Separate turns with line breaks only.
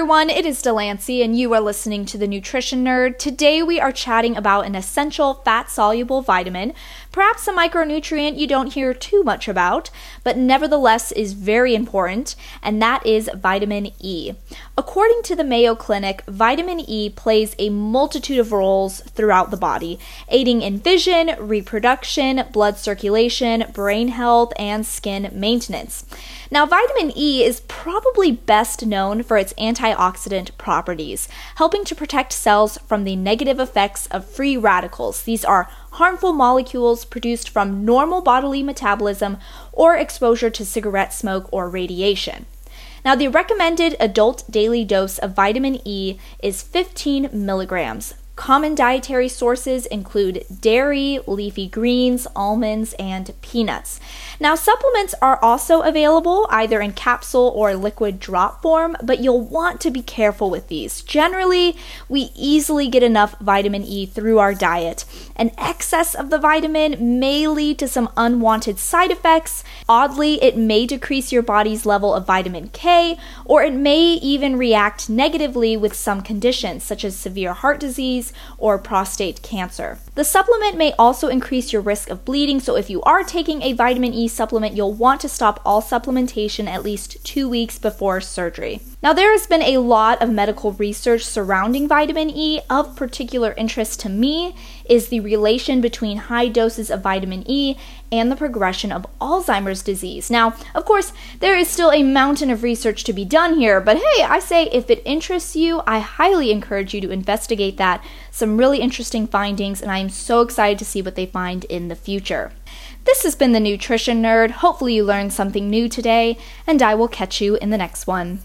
everyone, it is Delancey, and you are listening to the Nutrition Nerd. Today we are chatting about an essential fat soluble vitamin, perhaps a micronutrient you don't hear too much about, but nevertheless is very important, and that is vitamin E. According to the Mayo Clinic, vitamin E plays a multitude of roles throughout the body, aiding in vision, reproduction, blood circulation, brain health, and skin maintenance. Now, vitamin E is probably best known for its antioxidant properties, helping to protect cells from the negative effects of free radicals. These are harmful molecules produced from normal bodily metabolism or exposure to cigarette smoke or radiation. Now, the recommended adult daily dose of vitamin E is 15 milligrams, Common dietary sources include dairy, leafy greens, almonds, and peanuts. Now, supplements are also available either in capsule or liquid drop form, but you'll want to be careful with these. Generally, we easily get enough vitamin E through our diet. An excess of the vitamin may lead to some unwanted side effects. Oddly, it may decrease your body's level of vitamin K, or it may even react negatively with some conditions, such as severe heart disease or prostate cancer. The supplement may also increase your risk of bleeding, so if you are taking a vitamin E supplement, you'll want to stop all supplementation at least two weeks before surgery. Now, there has been a lot of medical research surrounding vitamin E. Of particular interest to me is the relation between high doses of vitamin E and the progression of Alzheimer's disease. Now, of course, there is still a mountain of research to be done here, but hey, I say if it interests you, I highly encourage you to investigate that. Some really interesting findings, and I am so excited to see what they find in the future. This has been the Nutrition Nerd. Hopefully, you learned something new today, and I will catch you in the next one.